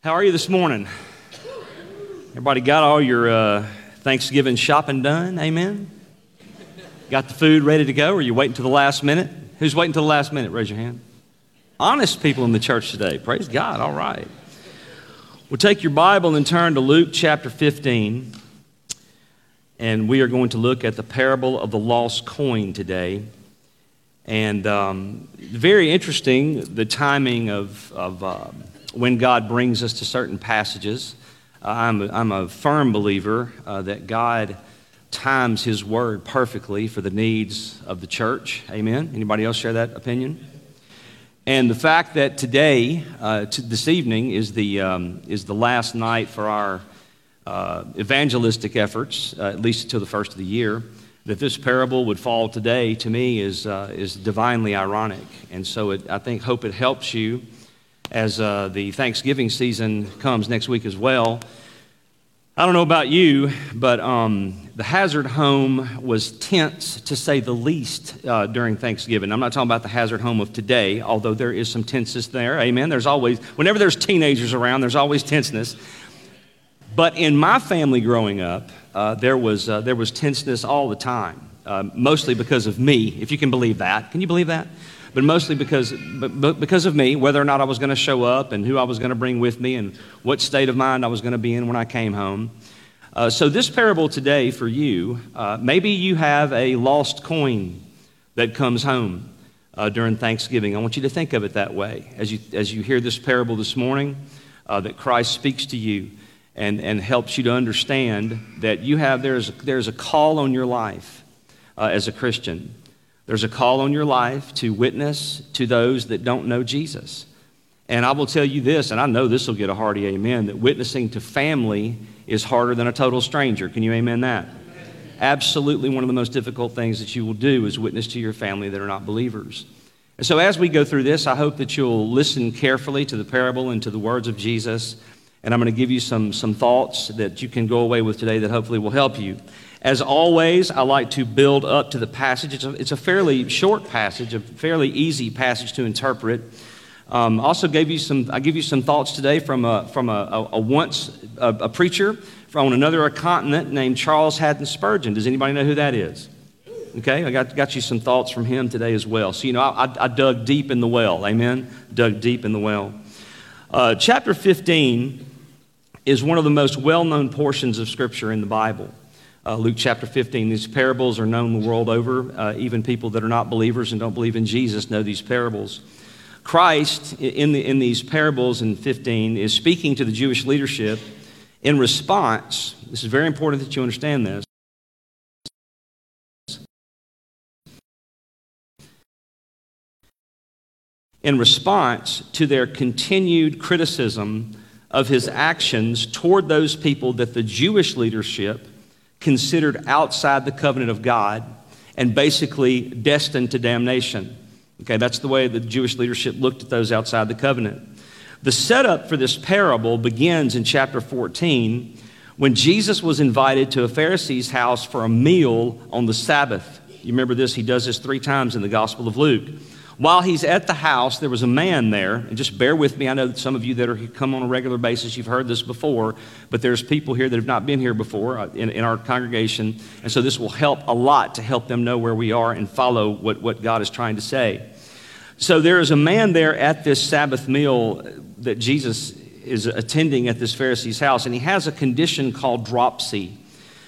How are you this morning? Everybody got all your uh, Thanksgiving shopping done? Amen? Got the food ready to go, or are you waiting to the last minute? Who's waiting to the last minute? Raise your hand. Honest people in the church today. Praise God. All right. We'll take your Bible and turn to Luke chapter 15. And we are going to look at the parable of the lost coin today. And um, very interesting, the timing of, of um, when God brings us to certain passages. Uh, I'm, a, I'm a firm believer uh, that God times His Word perfectly for the needs of the church. Amen. Anybody else share that opinion? And the fact that today, uh, to this evening, is the, um, is the last night for our uh, evangelistic efforts, uh, at least until the first of the year, that this parable would fall today, to me, is, uh, is divinely ironic. And so it, I think, hope it helps you as uh, the Thanksgiving season comes next week as well. I don't know about you, but um, the Hazard home was tense to say the least uh, during Thanksgiving. I'm not talking about the Hazard home of today, although there is some tenseness there. Amen. There's always, whenever there's teenagers around, there's always tenseness. But in my family growing up, uh, there, was, uh, there was tenseness all the time, uh, mostly because of me, if you can believe that. Can you believe that? But mostly because, but because of me, whether or not I was going to show up and who I was going to bring with me and what state of mind I was going to be in when I came home. Uh, so, this parable today for you, uh, maybe you have a lost coin that comes home uh, during Thanksgiving. I want you to think of it that way as you, as you hear this parable this morning, uh, that Christ speaks to you and, and helps you to understand that you have, there's, there's a call on your life uh, as a Christian. There's a call on your life to witness to those that don't know Jesus. And I will tell you this, and I know this will get a hearty amen, that witnessing to family is harder than a total stranger. Can you amen that? Absolutely, one of the most difficult things that you will do is witness to your family that are not believers. And so, as we go through this, I hope that you'll listen carefully to the parable and to the words of Jesus. And I'm going to give you some, some thoughts that you can go away with today that hopefully will help you. As always, I like to build up to the passage. It's a, it's a fairly short passage, a fairly easy passage to interpret. Um, also, gave you some, I give you some thoughts today from a, from a, a, once a, a, preacher from another continent named Charles Haddon Spurgeon. Does anybody know who that is? Okay, I got, got you some thoughts from him today as well. So, you know, I, I dug deep in the well. Amen? Dug deep in the well. Uh, chapter 15 is one of the most well known portions of Scripture in the Bible uh, Luke chapter 15. These parables are known the world over. Uh, even people that are not believers and don't believe in Jesus know these parables. Christ, in, the, in these parables in 15, is speaking to the Jewish leadership in response. This is very important that you understand this. In response to their continued criticism of his actions toward those people that the Jewish leadership considered outside the covenant of God and basically destined to damnation. Okay, that's the way the Jewish leadership looked at those outside the covenant. The setup for this parable begins in chapter 14 when Jesus was invited to a Pharisee's house for a meal on the Sabbath. You remember this? He does this three times in the Gospel of Luke. While he's at the house, there was a man there, and just bear with me. I know some of you that are come on a regular basis, you've heard this before, but there's people here that have not been here before uh, in, in our congregation, and so this will help a lot to help them know where we are and follow what, what God is trying to say. So there is a man there at this Sabbath meal that Jesus is attending at this Pharisee's house, and he has a condition called dropsy.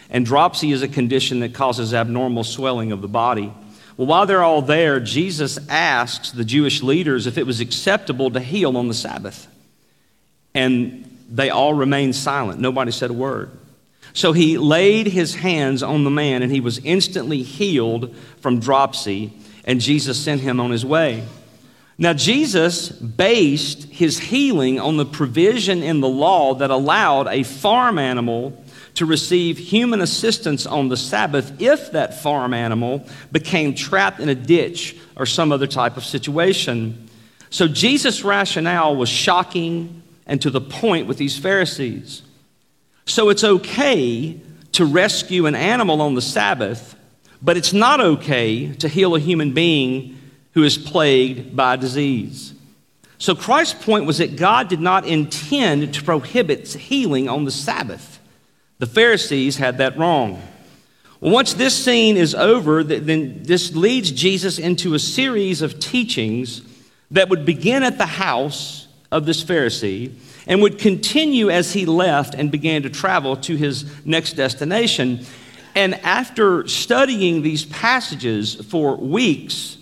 And dropsy is a condition that causes abnormal swelling of the body. Well, while they're all there, Jesus asks the Jewish leaders if it was acceptable to heal on the Sabbath. And they all remained silent. Nobody said a word. So he laid his hands on the man, and he was instantly healed from dropsy, and Jesus sent him on his way. Now, Jesus based his healing on the provision in the law that allowed a farm animal to receive human assistance on the Sabbath if that farm animal became trapped in a ditch or some other type of situation. So Jesus' rationale was shocking and to the point with these Pharisees. So it's okay to rescue an animal on the Sabbath, but it's not okay to heal a human being who is plagued by disease. So Christ's point was that God did not intend to prohibit healing on the Sabbath. The Pharisees had that wrong. Once this scene is over, then this leads Jesus into a series of teachings that would begin at the house of this Pharisee and would continue as he left and began to travel to his next destination. And after studying these passages for weeks,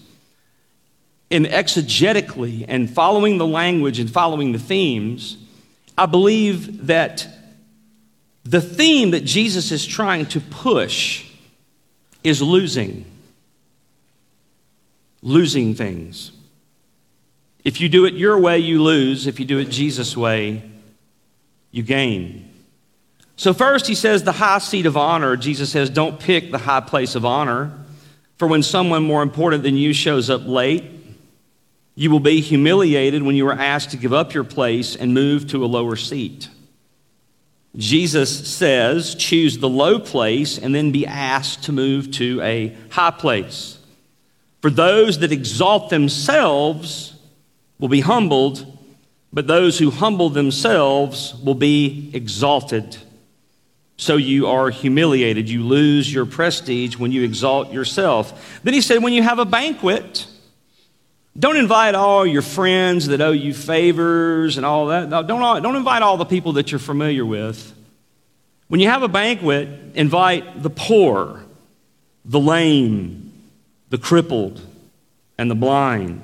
in exegetically and following the language and following the themes, I believe that the theme that Jesus is trying to push is losing. Losing things. If you do it your way, you lose. If you do it Jesus' way, you gain. So, first, he says the high seat of honor. Jesus says, don't pick the high place of honor. For when someone more important than you shows up late, you will be humiliated when you are asked to give up your place and move to a lower seat. Jesus says, choose the low place and then be asked to move to a high place. For those that exalt themselves will be humbled, but those who humble themselves will be exalted. So you are humiliated. You lose your prestige when you exalt yourself. Then he said, when you have a banquet, don't invite all your friends that owe you favors and all that. Don't, don't invite all the people that you're familiar with. When you have a banquet, invite the poor, the lame, the crippled, and the blind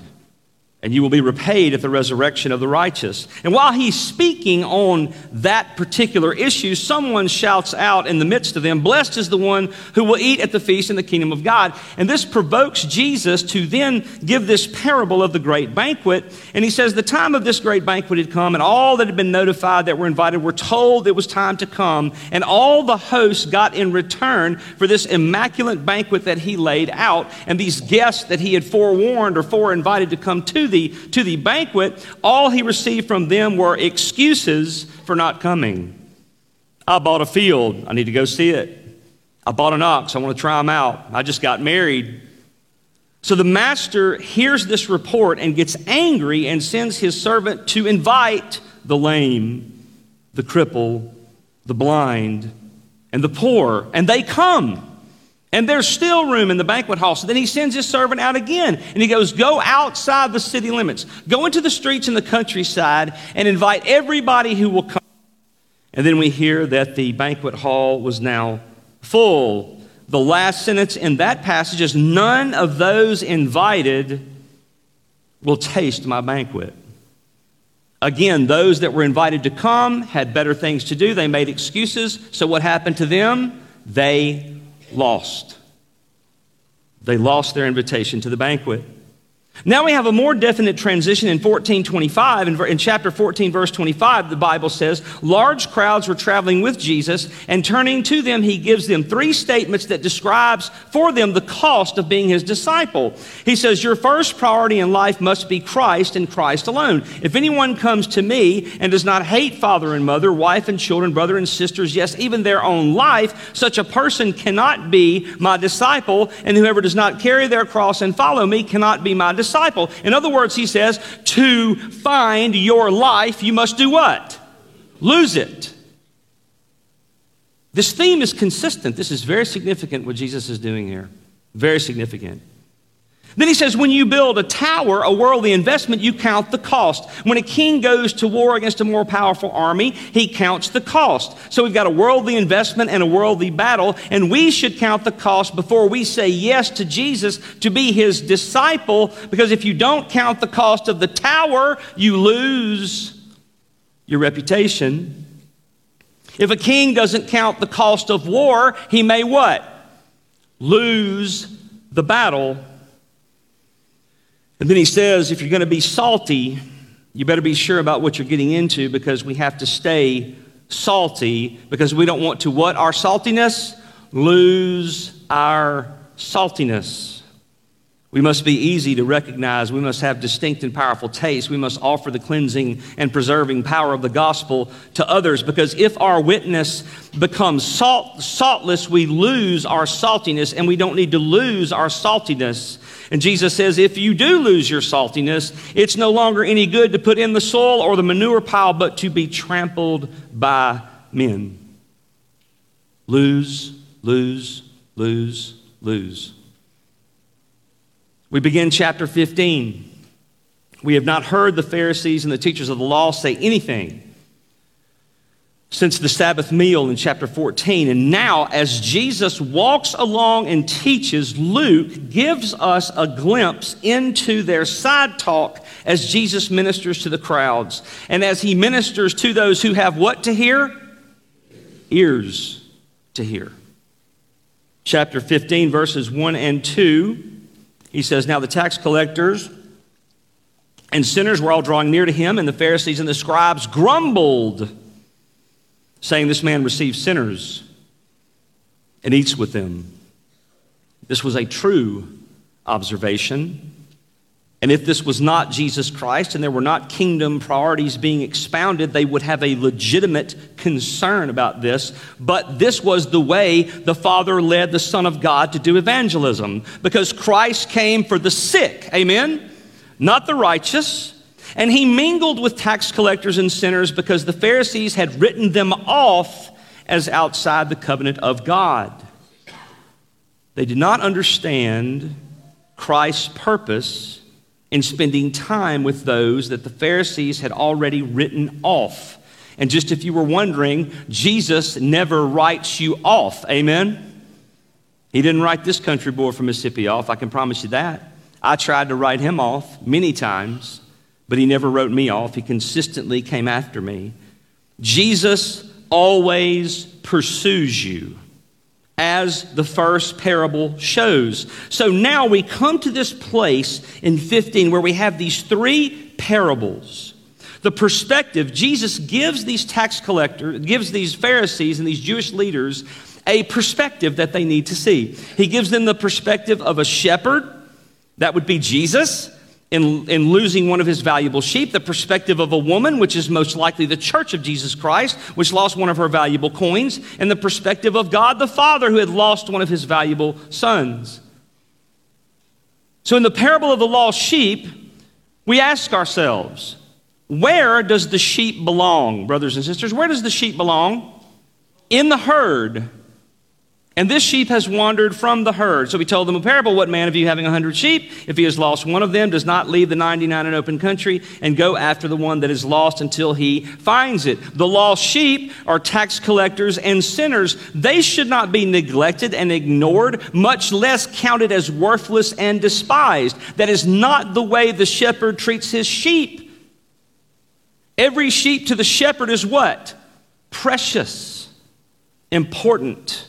and you will be repaid at the resurrection of the righteous. And while he's speaking on that particular issue, someone shouts out in the midst of them, Blessed is the one who will eat at the feast in the kingdom of God. And this provokes Jesus to then give this parable of the great banquet. And he says, The time of this great banquet had come, and all that had been notified that were invited were told it was time to come. And all the hosts got in return for this immaculate banquet that he laid out. And these guests that he had forewarned or foreinvited to come to the, to the banquet, all he received from them were excuses for not coming. I bought a field, I need to go see it. I bought an ox, I want to try them out. I just got married. So the master hears this report and gets angry and sends his servant to invite the lame, the cripple, the blind, and the poor. And they come. And there's still room in the banquet hall. So then he sends his servant out again. And he goes, Go outside the city limits. Go into the streets in the countryside and invite everybody who will come. And then we hear that the banquet hall was now full. The last sentence in that passage is None of those invited will taste my banquet. Again, those that were invited to come had better things to do. They made excuses. So what happened to them? They lost. They lost their invitation to the banquet. Now we have a more definite transition in 1425. In, chapter 14, verse 25, the Bible says, Large crowds were traveling with Jesus, and turning to them, he gives them three statements that describes for them the cost of being his disciple. He says, Your first priority in life must be Christ and Christ alone. If anyone comes to me and does not hate father and mother, wife and children, brother and sisters, yes, even their own life, such a person cannot be my disciple, and whoever does not carry their cross and follow me cannot be my disciple disciple. In other words, he says, to find your life, you must do what? Lose it. This theme is consistent. This is very significant what Jesus is doing here. Very significant. Then he says, when you build a tower, a worldly investment, you count the cost. When a king goes to war against a more powerful army, he counts the cost. So we've got a worldly investment and a worldly battle, and we should count the cost before we say yes to Jesus to be his disciple, because if you don't count the cost of the tower, you lose your reputation. If a king doesn't count the cost of war, he may what? Lose the battle and then he says, if you're going to be salty, you better be sure about what you're getting into because we have to stay salty because we don't want to what? Our saltiness? Lose our saltiness. We must be easy to recognize. We must have distinct and powerful taste. We must offer the cleansing and preserving power of the gospel to others because if our witness becomes salt, saltless, we lose our saltiness and we don't need to lose our saltiness. And Jesus says, if you do lose your saltiness, it's no longer any good to put in the soil or the manure pile, but to be trampled by men. Lose, lose, lose, lose. We begin chapter 15. We have not heard the Pharisees and the teachers of the law say anything since the Sabbath meal in chapter 14. And now, as Jesus walks along and teaches, Luke gives us a glimpse into their side talk as Jesus ministers to the crowds. And as he ministers to those who have what to hear? Ears to hear. Chapter 15, verses 1 and 2, he says, Now the tax collectors and sinners were all drawing near to him, and the Pharisees and the scribes grumbled saying, This man receives sinners and eats with them. This was a true observation. And if this was not Jesus Christ and there were not kingdom priorities being expounded, they would have a legitimate concern about this. But this was the way the Father led the Son of God to do evangelism because Christ came for the sick, amen? Not the righteous, and he mingled with tax collectors and sinners because the Pharisees had written them off as outside the covenant of God. They did not understand Christ's purpose in spending time with those that the Pharisees had already written off. And just if you were wondering, Jesus never writes you off. Amen? He didn't write this country boy from Mississippi off, I can promise you that. I tried to write him off many times but he never wrote me off. He consistently came after me. Jesus always pursues you, as the first parable shows. So now we come to this place in 15 where we have these three parables. The perspective Jesus gives these tax collectors, gives these Pharisees and these Jewish leaders a perspective that they need to see. He gives them the perspective of a shepherd, that would be Jesus in, in losing one of his valuable sheep, the perspective of a woman, which is most likely the church of Jesus Christ, which lost one of her valuable coins, and the perspective of God the Father, who had lost one of his valuable sons. So, in the parable of the lost sheep, we ask ourselves, where does the sheep belong, brothers and sisters? Where does the sheep belong? In the herd. And this sheep has wandered from the herd. So he told them a parable. What man of you having a hundred sheep, if he has lost one of them, does not leave the 99 in open country and go after the one that is lost until he finds it? The lost sheep are tax collectors and sinners. They should not be neglected and ignored, much less counted as worthless and despised. That is not the way the shepherd treats his sheep. Every sheep to the shepherd is what? Precious, important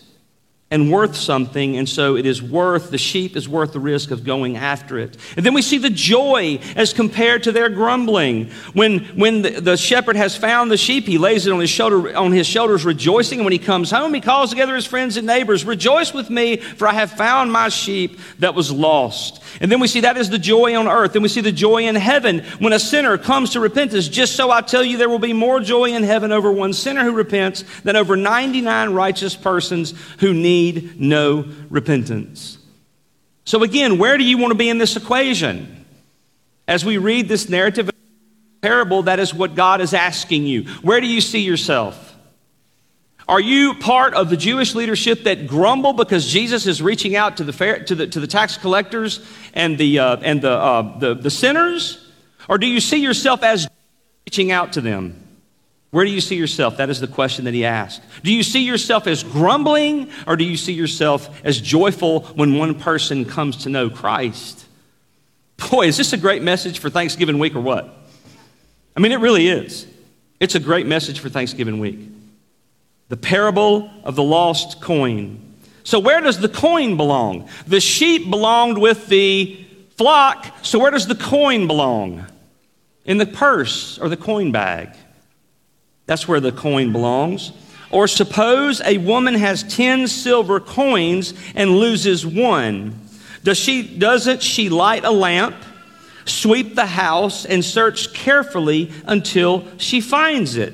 and worth something, and so it is worth, the sheep is worth the risk of going after it. And then we see the joy as compared to their grumbling. When, when the, the shepherd has found the sheep, he lays it on his, shoulder, on his shoulders, rejoicing. And when he comes home, he calls together his friends and neighbors, Rejoice with me, for I have found my sheep that was lost. And then we see that is the joy on earth. Then we see the joy in heaven when a sinner comes to repentance. Just so I tell you, there will be more joy in heaven over one sinner who repents than over 99 righteous persons who need need no repentance. So, again, where do you want to be in this equation? As we read this narrative parable, that is what God is asking you. Where do you see yourself? Are you part of the Jewish leadership that grumble because Jesus is reaching out to the, fair, to the, to the tax collectors and, the, uh, and the, uh, the, the sinners? Or do you see yourself as reaching out to them? Where do you see yourself? That is the question that he asked. Do you see yourself as grumbling or do you see yourself as joyful when one person comes to know Christ? Boy, is this a great message for Thanksgiving week or what? I mean, it really is. It's a great message for Thanksgiving week. The parable of the lost coin. So, where does the coin belong? The sheep belonged with the flock, so where does the coin belong? In the purse or the coin bag. That's where the coin belongs. Or suppose a woman has 10 silver coins and loses one. Does she, doesn't she light a lamp, sweep the house, and search carefully until she finds it?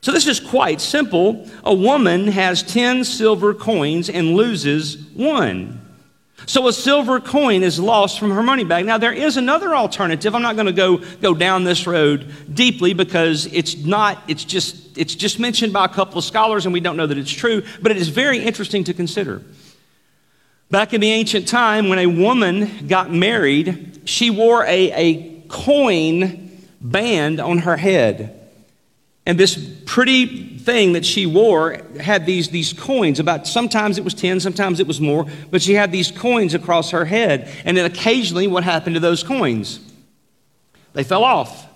So this is quite simple. A woman has 10 silver coins and loses one. So a silver coin is lost from her money bag. Now there is another alternative. I'm not going to go go down this road deeply because it's not it's just it's just mentioned by a couple of scholars and we don't know that it's true, but it is very interesting to consider. Back in the ancient time when a woman got married, she wore a, a coin band on her head. And this pretty thing that she wore had these, these coins. About sometimes it was 10 sometimes it was more but she had these coins across her head. And then occasionally what happened to those coins? They fell off.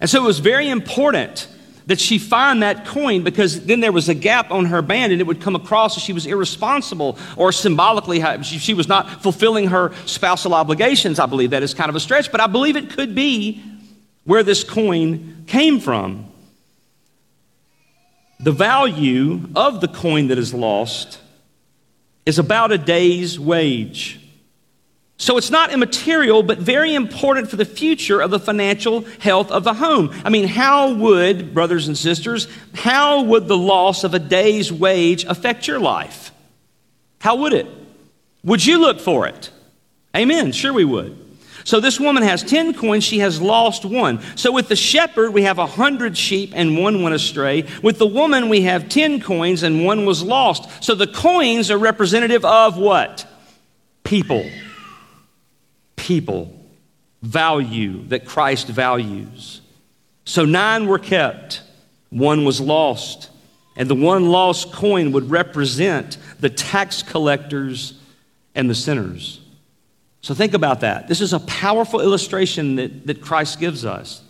And so it was very important that she find that coin because then there was a gap on her band and it would come across as she was irresponsible or symbolically she was not fulfilling her spousal obligations i believe. That is kind of a stretch but i believe it could be where this coin came from the value of the coin that is lost is about a day's wage. So it's not immaterial, but very important for the future of the financial health of the home. I mean, how would, brothers and sisters, how would the loss of a day's wage affect your life? How would it? Would you look for it? Amen. Sure, we would. So this woman has 10 coins, she has lost one. So with the shepherd, we have a 100 sheep and one went astray. With the woman, we have 10 coins and one was lost. So the coins are representative of what? People. People. Value that Christ values. So nine were kept, one was lost. And the one lost coin would represent the tax collectors and the sinners. So think about that. This is a powerful illustration that, that Christ gives us.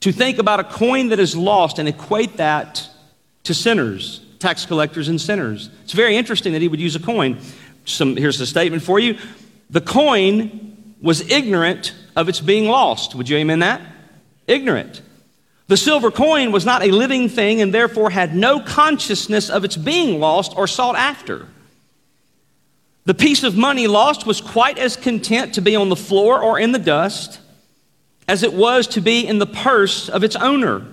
To think about a coin that is lost and equate that to sinners, tax collectors and sinners. It's very interesting that he would use a coin. Some, here's a statement for you. The coin was ignorant of its being lost. Would you amen that? Ignorant. The silver coin was not a living thing and therefore had no consciousness of its being lost or sought after. The piece of money lost was quite as content to be on the floor or in the dust as it was to be in the purse of its owner.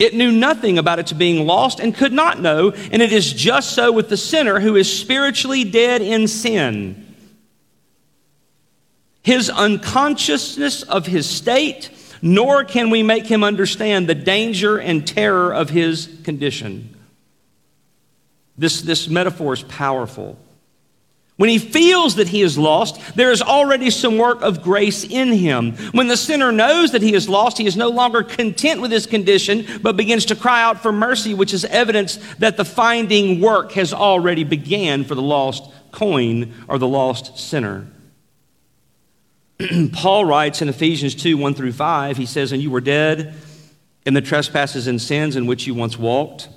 It knew nothing about its being lost and could not know, and it is just so with the sinner who is spiritually dead in sin. His unconsciousness of his state, nor can we make him understand the danger and terror of his condition. This, this metaphor is powerful. When he feels that he is lost, there is already some work of grace in him. When the sinner knows that he is lost, he is no longer content with his condition, but begins to cry out for mercy, which is evidence that the finding work has already began for the lost coin or the lost sinner. Paul writes in Ephesians 2 1 through 5, he says, And you were dead in the trespasses and sins in which you once walked,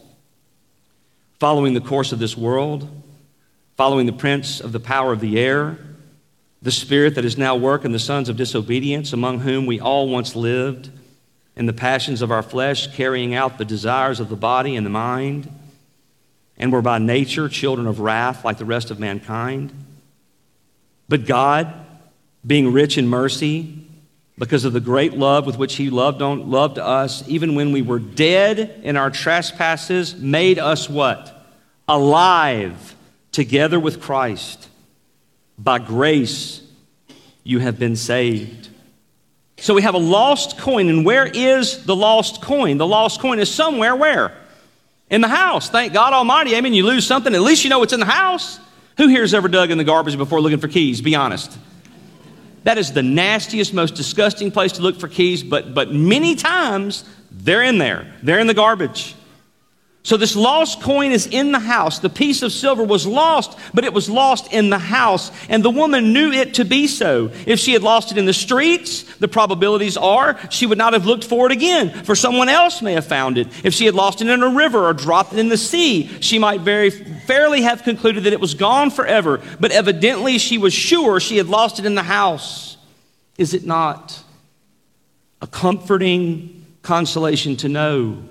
following the course of this world following the prince of the power of the air, the spirit that is now working the sons of disobedience, among whom we all once lived in the passions of our flesh, carrying out the desires of the body and the mind, and were by nature children of wrath like the rest of mankind. But God, being rich in mercy, because of the great love with which He loved, on, loved us, even when we were dead in our trespasses, made us what? Alive together with Christ. By grace, you have been saved. So we have a lost coin, and where is the lost coin? The lost coin is somewhere where? In the house. Thank God Almighty. Amen. You lose something, at least you know it's in the house. Who here has ever dug in the garbage before looking for keys? Be honest. That is the nastiest, most disgusting place to look for keys, but, but many times they're in there. They're in the garbage. So this lost coin is in the house. The piece of silver was lost, but it was lost in the house. And the woman knew it to be so. If she had lost it in the streets, the probabilities are she would not have looked for it again, for someone else may have found it. If she had lost it in a river or dropped it in the sea, she might very fairly have concluded that it was gone forever. But evidently she was sure she had lost it in the house. Is it not a comforting consolation to know?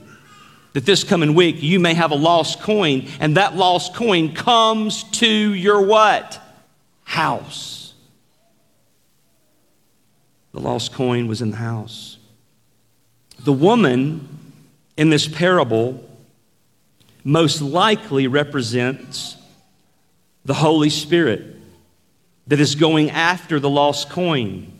That this coming week you may have a lost coin, and that lost coin comes to your what? House. The lost coin was in the house. The woman in this parable most likely represents the Holy Spirit. that is going after the lost coin,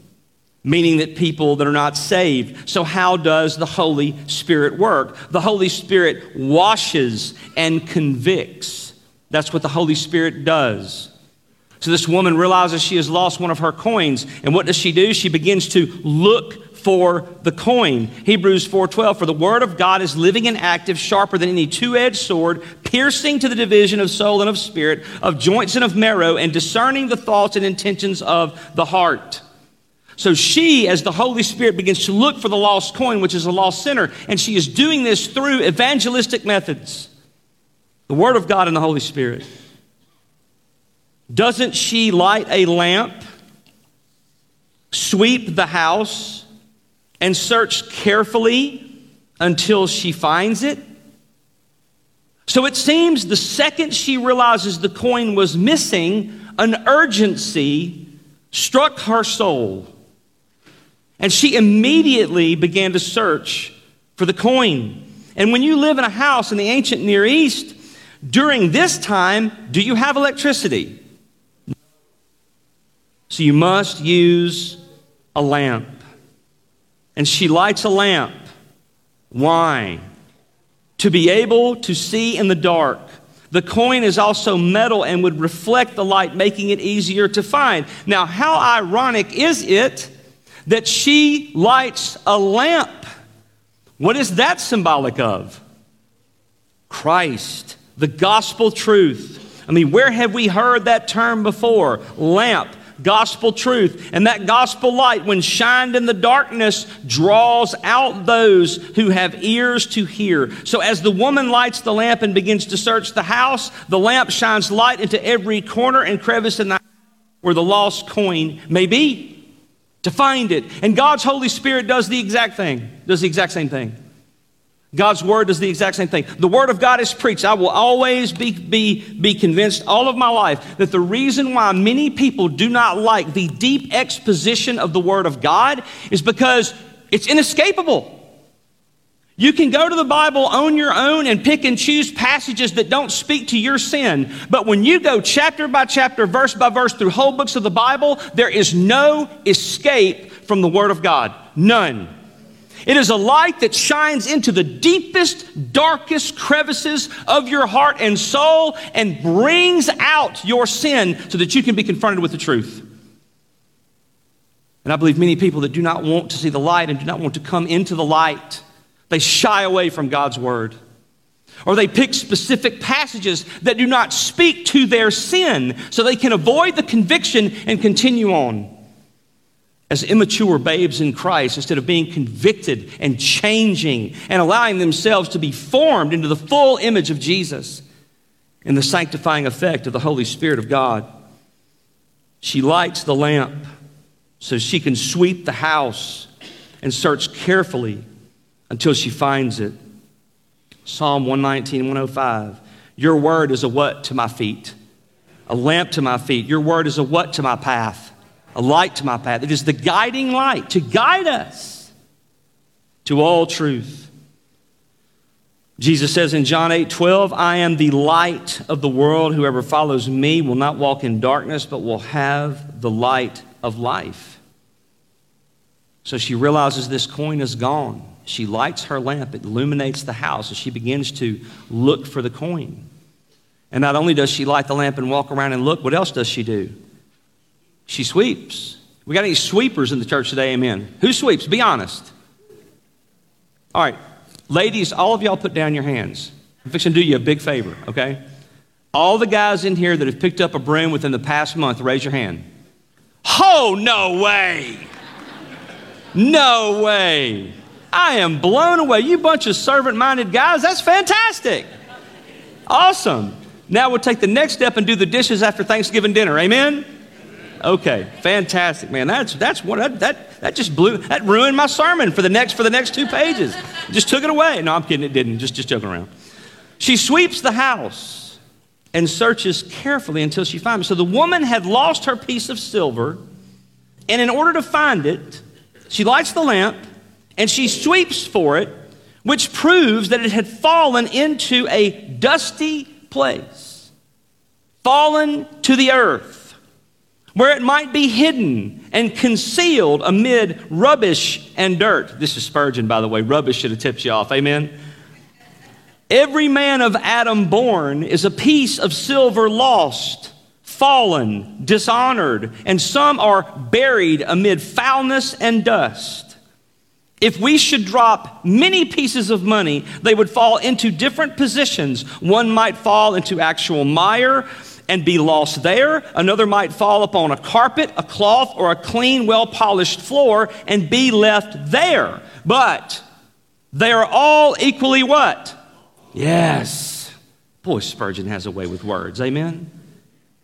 meaning that people that are not saved. So, how does the Holy Spirit work? The Holy Spirit washes and convicts. That's what the Holy Spirit does. So, this woman realizes she has lost one of her coins. And what does she do? She begins to look for the coin. Hebrews 4:12 for the word of God is living and active sharper than any two-edged sword piercing to the division of soul and of spirit of joints and of marrow and discerning the thoughts and intentions of the heart. So she as the Holy Spirit begins to look for the lost coin which is a lost sinner and she is doing this through evangelistic methods. The word of God and the Holy Spirit. Doesn't she light a lamp, sweep the house, and search carefully until she finds it. So it seems the second she realizes the coin was missing, an urgency struck her soul. And she immediately began to search for the coin. And when you live in a house in the ancient Near East, during this time, do you have electricity? So you must use a lamp and she lights a lamp. Why? To be able to see in the dark. The coin is also metal and would reflect the light, making it easier to find. Now, how ironic is it that she lights a lamp? What is that symbolic of? Christ, the gospel truth. I mean, where have we heard that term before? Lamp gospel truth. And that gospel light, when shined in the darkness, draws out those who have ears to hear. So as the woman lights the lamp and begins to search the house, the lamp shines light into every corner and crevice in the house where the lost coin may be to find it. And God's Holy Spirit does the exact thing, does the exact same thing. God's word does the exact same thing. The word of God is preached. I will always be, be, be convinced all of my life that the reason why many people do not like the deep exposition of the word of God is because it's inescapable. You can go to the Bible on your own and pick and choose passages that don't speak to your sin. But when you go chapter by chapter, verse by verse through whole books of the Bible, there is no escape from the Word of God. None. It is a light that shines into the deepest, darkest crevices of your heart and soul and brings out your sin so that you can be confronted with the truth. And I believe many people that do not want to see the light and do not want to come into the light, they shy away from God's word. Or they pick specific passages that do not speak to their sin so they can avoid the conviction and continue on as immature babes in Christ instead of being convicted and changing and allowing themselves to be formed into the full image of Jesus in the sanctifying effect of the Holy Spirit of God. She lights the lamp so she can sweep the house and search carefully until she finds it. Psalm 119, 105. Your word is a what to my feet? A lamp to my feet. Your word is a what to my path? a light to my path. It is the guiding light to guide us to all truth. Jesus says in John 8 12, I am the light of the world. Whoever follows me will not walk in darkness, but will have the light of life. So she realizes this coin is gone. She lights her lamp, it illuminates the house, and she begins to look for the coin. And not only does she light the lamp and walk around and look, what else does she do? She sweeps. We got any sweepers in the church today? Amen. Who sweeps? Be honest. All right. Ladies, all of y'all put down your hands. I'm fixing to do you a big favor, okay? All the guys in here that have picked up a broom within the past month, raise your hand. Oh, no way. No way. I am blown away. You bunch of servant minded guys, that's fantastic. Awesome. Now we'll take the next step and do the dishes after Thanksgiving dinner. Amen? Okay, fantastic, man. That's that's what that, that that just blew that ruined my sermon for the next for the next two pages. Just took it away. No, I'm kidding. It didn't. Just just joking around. She sweeps the house and searches carefully until she finds it. So the woman had lost her piece of silver, and in order to find it, she lights the lamp and she sweeps for it, which proves that it had fallen into a dusty place, fallen to the earth where it might be hidden and concealed amid rubbish and dirt. This is Spurgeon, by the way. Rubbish should have tipped you off. Amen. Every man of Adam born is a piece of silver lost, fallen, dishonored, and some are buried amid foulness and dust. If we should drop many pieces of money, they would fall into different positions. One might fall into actual mire and be lost there. Another might fall upon a carpet, a cloth, or a clean, well polished floor and be left there. But they are all equally what? Yes. Boy, Spurgeon has a way with words. Amen?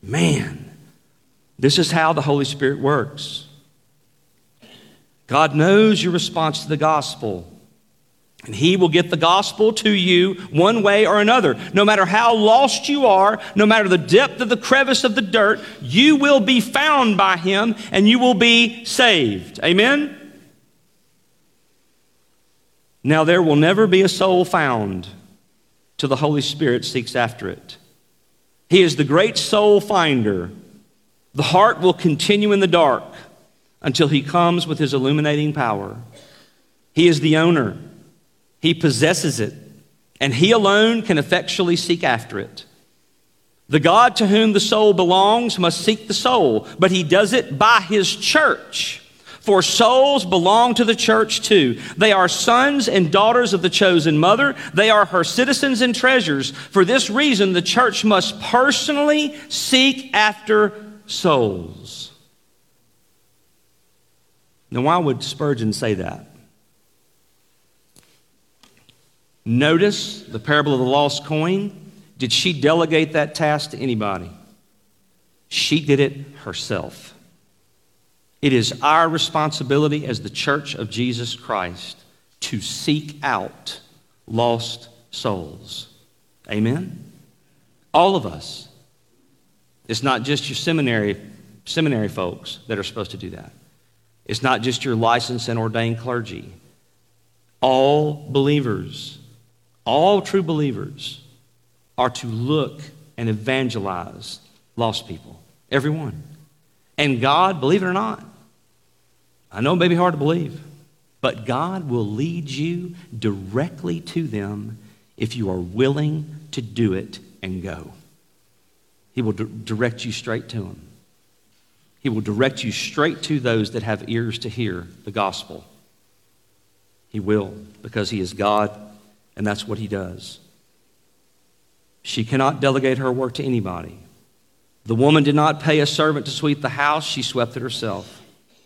Man, this is how the Holy Spirit works. God knows your response to the gospel. And he will get the gospel to you one way or another. No matter how lost you are, no matter the depth of the crevice of the dirt, you will be found by him and you will be saved. Amen? Now, there will never be a soul found till the Holy Spirit seeks after it. He is the great soul finder. The heart will continue in the dark until he comes with his illuminating power. He is the owner, he possesses it, and he alone can effectually seek after it. The God to whom the soul belongs must seek the soul, but he does it by his church. For souls belong to the church too. They are sons and daughters of the chosen mother. They are her citizens and treasures. For this reason, the church must personally seek after souls. Now, why would Spurgeon say that? Notice the parable of the lost coin. Did she delegate that task to anybody? She did it herself. It is our responsibility as the church of Jesus Christ to seek out lost souls. Amen? All of us. It's not just your seminary, seminary folks that are supposed to do that. It's not just your licensed and ordained clergy. All believers, all true believers, are to look and evangelize lost people. Everyone. And God, believe it or not, I know it may be hard to believe, but God will lead you directly to them if you are willing to do it and go. He will d- direct you straight to them. He will direct you straight to those that have ears to hear the gospel. He will, because He is God, and that's what He does. She cannot delegate her work to anybody. The woman did not pay a servant to sweep the house, she swept it herself.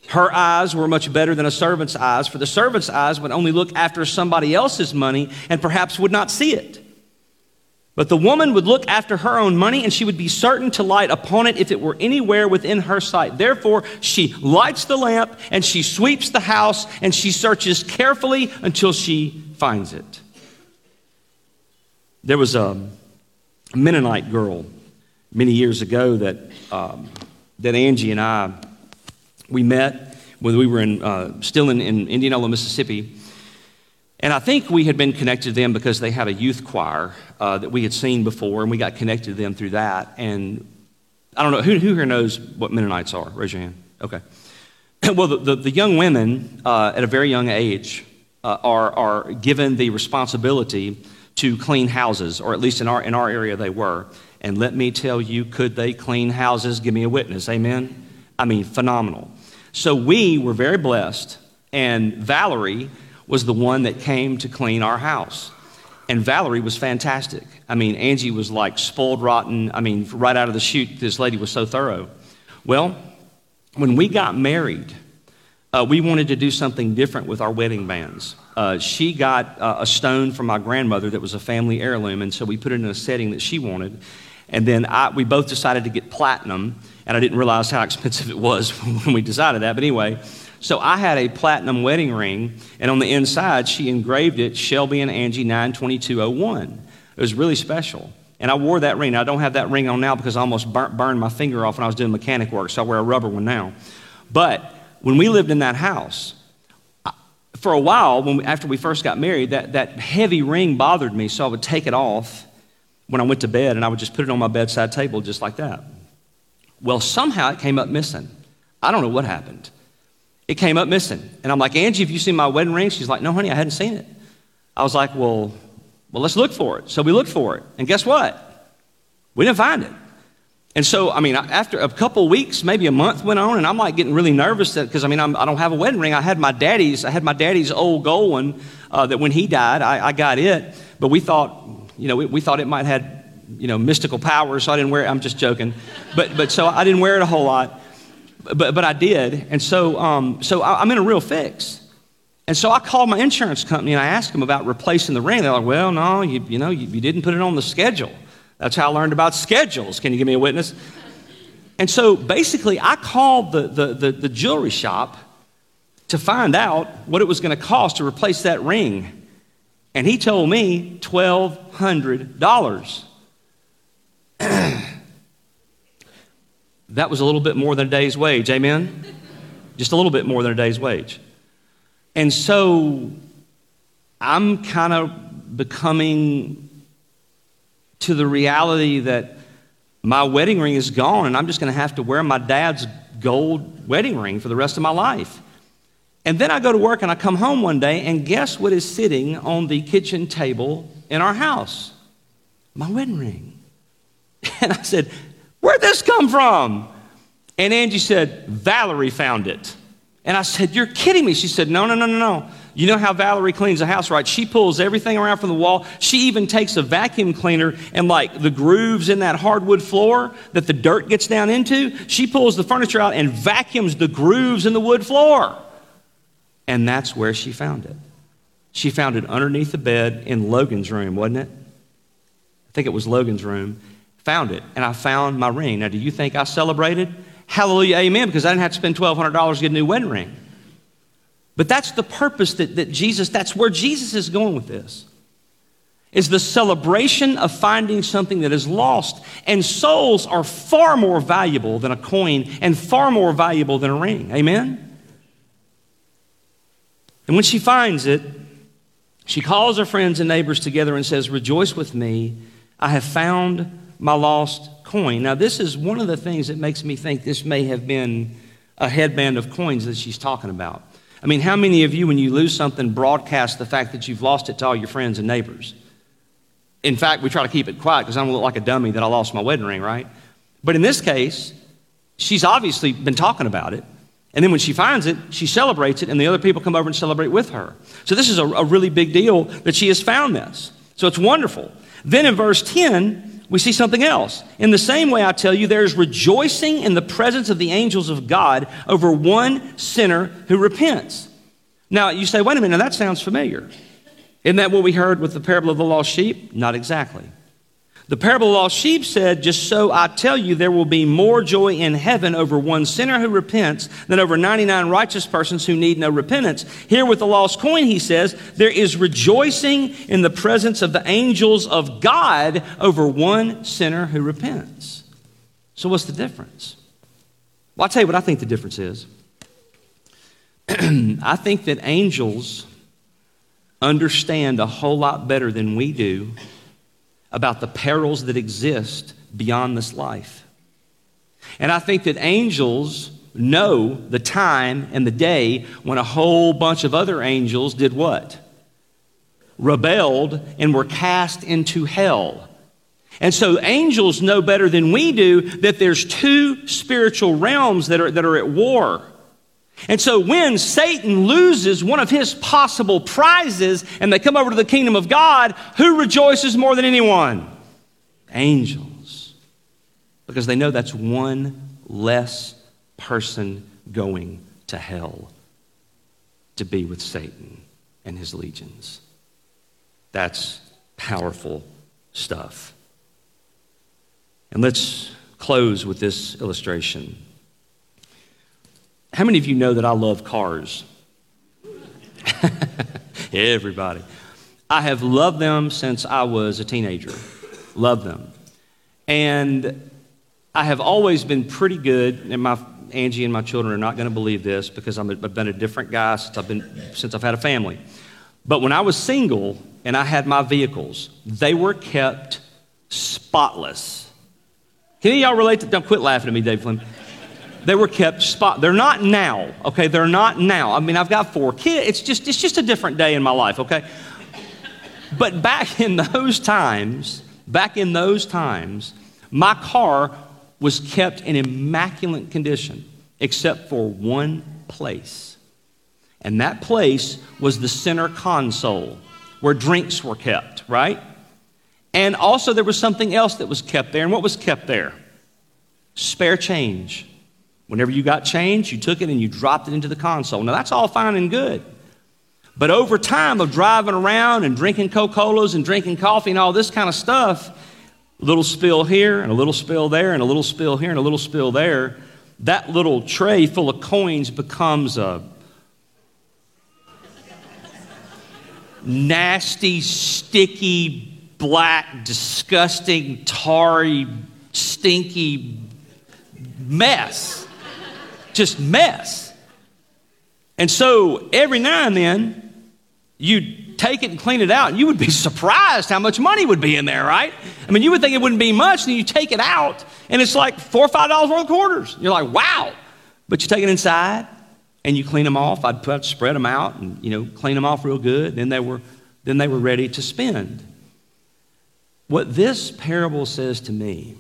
Her eyes were much better than a servant's eyes, for the servant's eyes would only look after somebody else's money and perhaps would not see it. But the woman would look after her own money and she would be certain to light upon it if it were anywhere within her sight. Therefore, she lights the lamp and she sweeps the house and she searches carefully until she finds it. There was a Mennonite girl many years ago that, um, that Angie and I we met when we were in, uh, still in, in Indianola, Mississippi. And I think we had been connected to them because they had a youth choir uh, that we had seen before, and we got connected to them through that. And I don't know, who, who here knows what Mennonites are? Raise your hand. Okay. well, the, the, the, young women uh, at a very young age uh, are, are given the responsibility to clean houses, or at least in our, in our area they were. And let me tell you, could they clean houses? Give me a witness. Amen? I mean, phenomenal. So we were very blessed, and Valerie was the one that came to clean our house. And Valerie was fantastic. I mean, Angie was like spoiled rotten. I mean, right out of the chute, this lady was so thorough. Well, when we got married, uh, we wanted to do something different with our wedding bands. Uh, she got uh, a stone from my grandmother that was a family heirloom, and so we put it in a setting that she wanted. And then I, we both decided to get platinum and I didn't realize how expensive it was when we decided that. But anyway, so I had a platinum wedding ring, and on the inside, she engraved it Shelby and Angie 92201. It was really special. And I wore that ring. I don't have that ring on now because I almost burned my finger off when I was doing mechanic work, so I wear a rubber one now. But when we lived in that house, for a while, when we, after we first got married, that, that heavy ring bothered me, so I would take it off when I went to bed, and I would just put it on my bedside table just like that. Well, somehow it came up missing. I don't know what happened. It came up missing. And I'm like, Angie, have you seen my wedding ring? She's like, No, honey, I hadn't seen it. I was like, Well, well, let's look for it. So we looked for it. And guess what? We didn't find it. And so, I mean, after a couple weeks, maybe a month went on, and I'm like getting really nervous because I mean, I'm, I do not have a wedding ring. I had my daddy's. I had my daddy's old gold one uh, that when he died, I, I, got it. But we thought, you know, we, we thought it might have you know, mystical powers, so I didn't wear it. I'm just joking. But but so I didn't wear it a whole lot, but but I did. And so um, so I, I'm in a real fix. And so I called my insurance company and I asked them about replacing the ring. They're like, well, no, you, you know, you, you didn't put it on the schedule. That's how I learned about schedules. Can you give me a witness? And so basically, I called the, the, the, the jewelry shop to find out what it was going to cost to replace that ring. And he told me $1,200. that was a little bit more than a day's wage, amen? Just a little bit more than a day's wage. And so I'm kind of becoming to the reality that my wedding ring is gone and I'm just going to have to wear my dad's gold wedding ring for the rest of my life. And then I go to work and I come home one day and guess what is sitting on the kitchen table in our house? My wedding ring. And I said, Where'd this come from? And Angie said, Valerie found it. And I said, You're kidding me. She said, No, no, no, no, no. You know how Valerie cleans a house, right? She pulls everything around from the wall. She even takes a vacuum cleaner and, like, the grooves in that hardwood floor that the dirt gets down into, she pulls the furniture out and vacuums the grooves in the wood floor. And that's where she found it. She found it underneath the bed in Logan's room, wasn't it? I think it was Logan's room. Found it, and I found my ring. Now, do you think I celebrated? Hallelujah, amen, because I didn't have to spend $1,200 to get a new wedding ring. But that's the purpose that, that Jesus, that's where Jesus is going with this. Is the celebration of finding something that is lost. And souls are far more valuable than a coin and far more valuable than a ring. Amen? And when she finds it, she calls her friends and neighbors together and says, Rejoice with me, I have found my lost coin. Now, this is one of the things that makes me think this may have been a headband of coins that she's talking about. I mean, how many of you, when you lose something, broadcast the fact that you've lost it to all your friends and neighbors? In fact, we try to keep it quiet because I don't look like a dummy that I lost my wedding ring, right? But in this case, she's obviously been talking about it. And then when she finds it, she celebrates it, and the other people come over and celebrate with her. So this is a, a really big deal that she has found this. So it's wonderful. Then in verse 10, we see something else. In the same way, I tell you, there is rejoicing in the presence of the angels of God over one sinner who repents. Now, you say, wait a minute, that sounds familiar. Isn't that what we heard with the parable of the lost sheep? Not exactly. The parable of the lost sheep said, Just so I tell you, there will be more joy in heaven over one sinner who repents than over 99 righteous persons who need no repentance. Here with the lost coin, he says, there is rejoicing in the presence of the angels of God over one sinner who repents. So, what's the difference? Well, I'll tell you what I think the difference is. I think that angels understand a whole lot better than we do about the perils that exist beyond this life. And I think that angels know the time and the day when a whole bunch of other angels did what? Rebelled and were cast into hell. And so angels know better than we do that there's two spiritual realms that are, that are at war. And so when Satan loses one of his possible prizes and they come over to the kingdom of God, who rejoices more than anyone? Angels. Because they know that's one less person going to hell to be with Satan and his legions. That's powerful stuff. And let's close with this illustration. How many of you know that I love cars? Everybody. I have loved them since I was a teenager. Love them. And I have always been pretty good, and my Angie and my children are not going to believe this because i have been a different guy since I've, been, since I've had a family. But when I was single and I had my vehicles, they were kept spotless. Can any of y'all relate to Don't quit laughing at me, Dave Flynn. They were kept spot. They're not now, okay? They're not now. I mean, I've got four kids. It's just, it's just a different day in my life, okay? But back in those times, back in those times, my car was kept in immaculate condition, except for one place. And that place was the center console where drinks were kept, right? And also, there was something else that was kept there. And what was kept there? Spare change. Whenever you got change, you took it and you dropped it into the console. Now, that's all fine and good. But over time of driving around and drinking Coca Colas and drinking coffee and all this kind of stuff, a little spill here and a little spill there and a little spill here and a little spill there, that little tray full of coins becomes a nasty, sticky, black, disgusting, tarry, stinky mess just mess. And so every now and then, you'd take it and clean it out, and you would be surprised how much money would be in there, right? I mean, you would think it wouldn't be much, and you take it out, and it's like four or five dollars worth of quarters. You're like, wow. But you take it inside, and you clean them off. I'd put, spread them out, and you know, clean them off real good. Then they were, then they were ready to spend. What this parable says to me,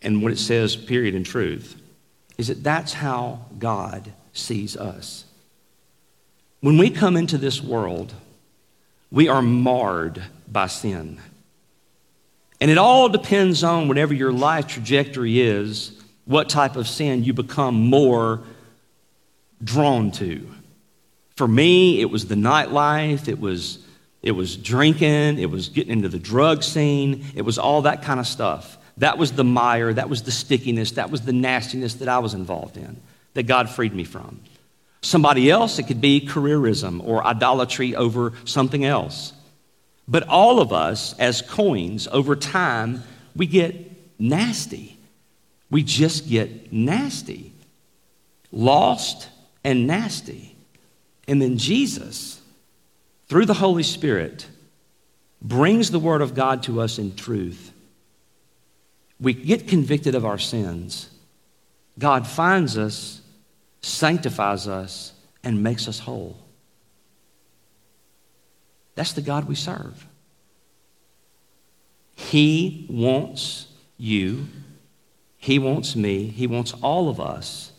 and what it says, period, in truth, is that that's how God sees us. When we come into this world, we are marred by sin. And it all depends on whatever your life trajectory is, what type of sin you become more drawn to. For me, it was the nightlife, it was, it was drinking, it was getting into the drug scene, it was all that kind of stuff. That was the mire, that was the stickiness, that was the nastiness that I was involved in, that God freed me from. Somebody else, it could be careerism or idolatry over something else. But all of us, as coins, over time, we get nasty. We just get nasty, lost and nasty. And then Jesus, through the Holy Spirit, brings the Word of God to us in truth we get convicted of our sins. God finds us, sanctifies us, and makes us whole. That's the God we serve. He wants you, He wants me, He wants all of us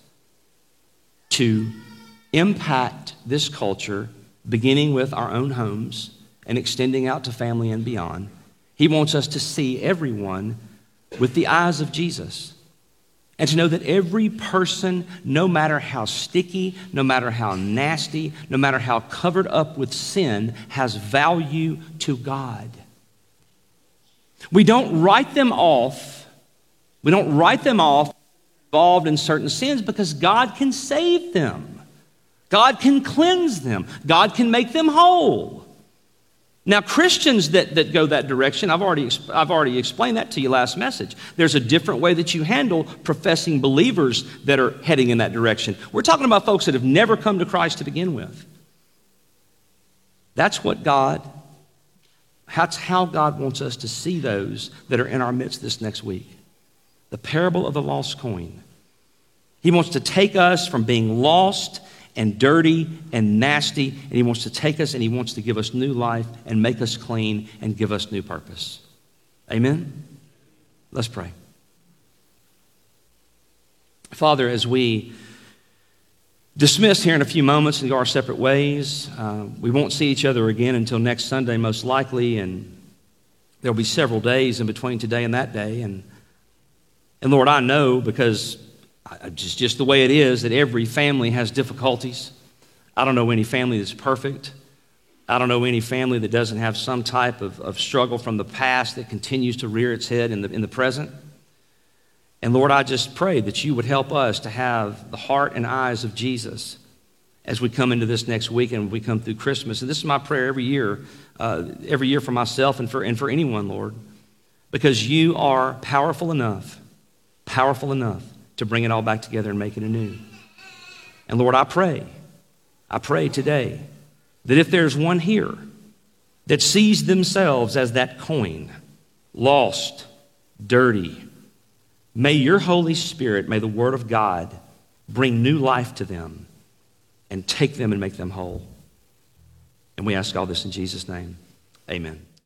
to impact this culture, beginning with our own homes and extending out to family and beyond. He wants us to see everyone with the eyes of Jesus. And to know that every person, no matter how sticky, no matter how nasty, no matter how covered up with sin, has value to God. We don't write them off. We don't write them off involved in certain sins because God can save them. God can cleanse them. God can make them whole. Now, Christians that, that go that direction, I've already, I've already explained that to you last message. There's a different way that you handle professing believers that are heading in that direction. We're talking about folks that have never come to Christ to begin with. That's what God, that's how God wants us to see those that are in our midst this next week. The parable of the lost coin. He wants to take us from being lost and dirty and nasty, and He wants to take us and He wants to give us new life and make us clean and give us new purpose. Amen? Let's pray. Father, as we dismiss here in a few moments and go our separate ways, uh, we won't see each other again until next Sunday, most likely, and there'll be several days in between today and that day. And, and Lord, I know because just, just the way it is that every family has difficulties. I don't know any family that's perfect. I don't know any family that doesn't have some type of, of struggle from the past that continues to rear its head in the, in the present. And Lord, I just pray that you would help us to have the heart and eyes of Jesus as we come into this next week and we come through Christmas. And this is my prayer every year, uh, every year for myself and for, and for anyone, Lord, because you are powerful enough, powerful enough to bring it all back together and make it anew. And Lord, I pray, I pray today that if there's one here that sees themselves as that coin, lost, dirty. May your Holy Spirit, may the Word of God bring new life to them and take them and make them whole. And we ask all this in Jesus' name. Amen.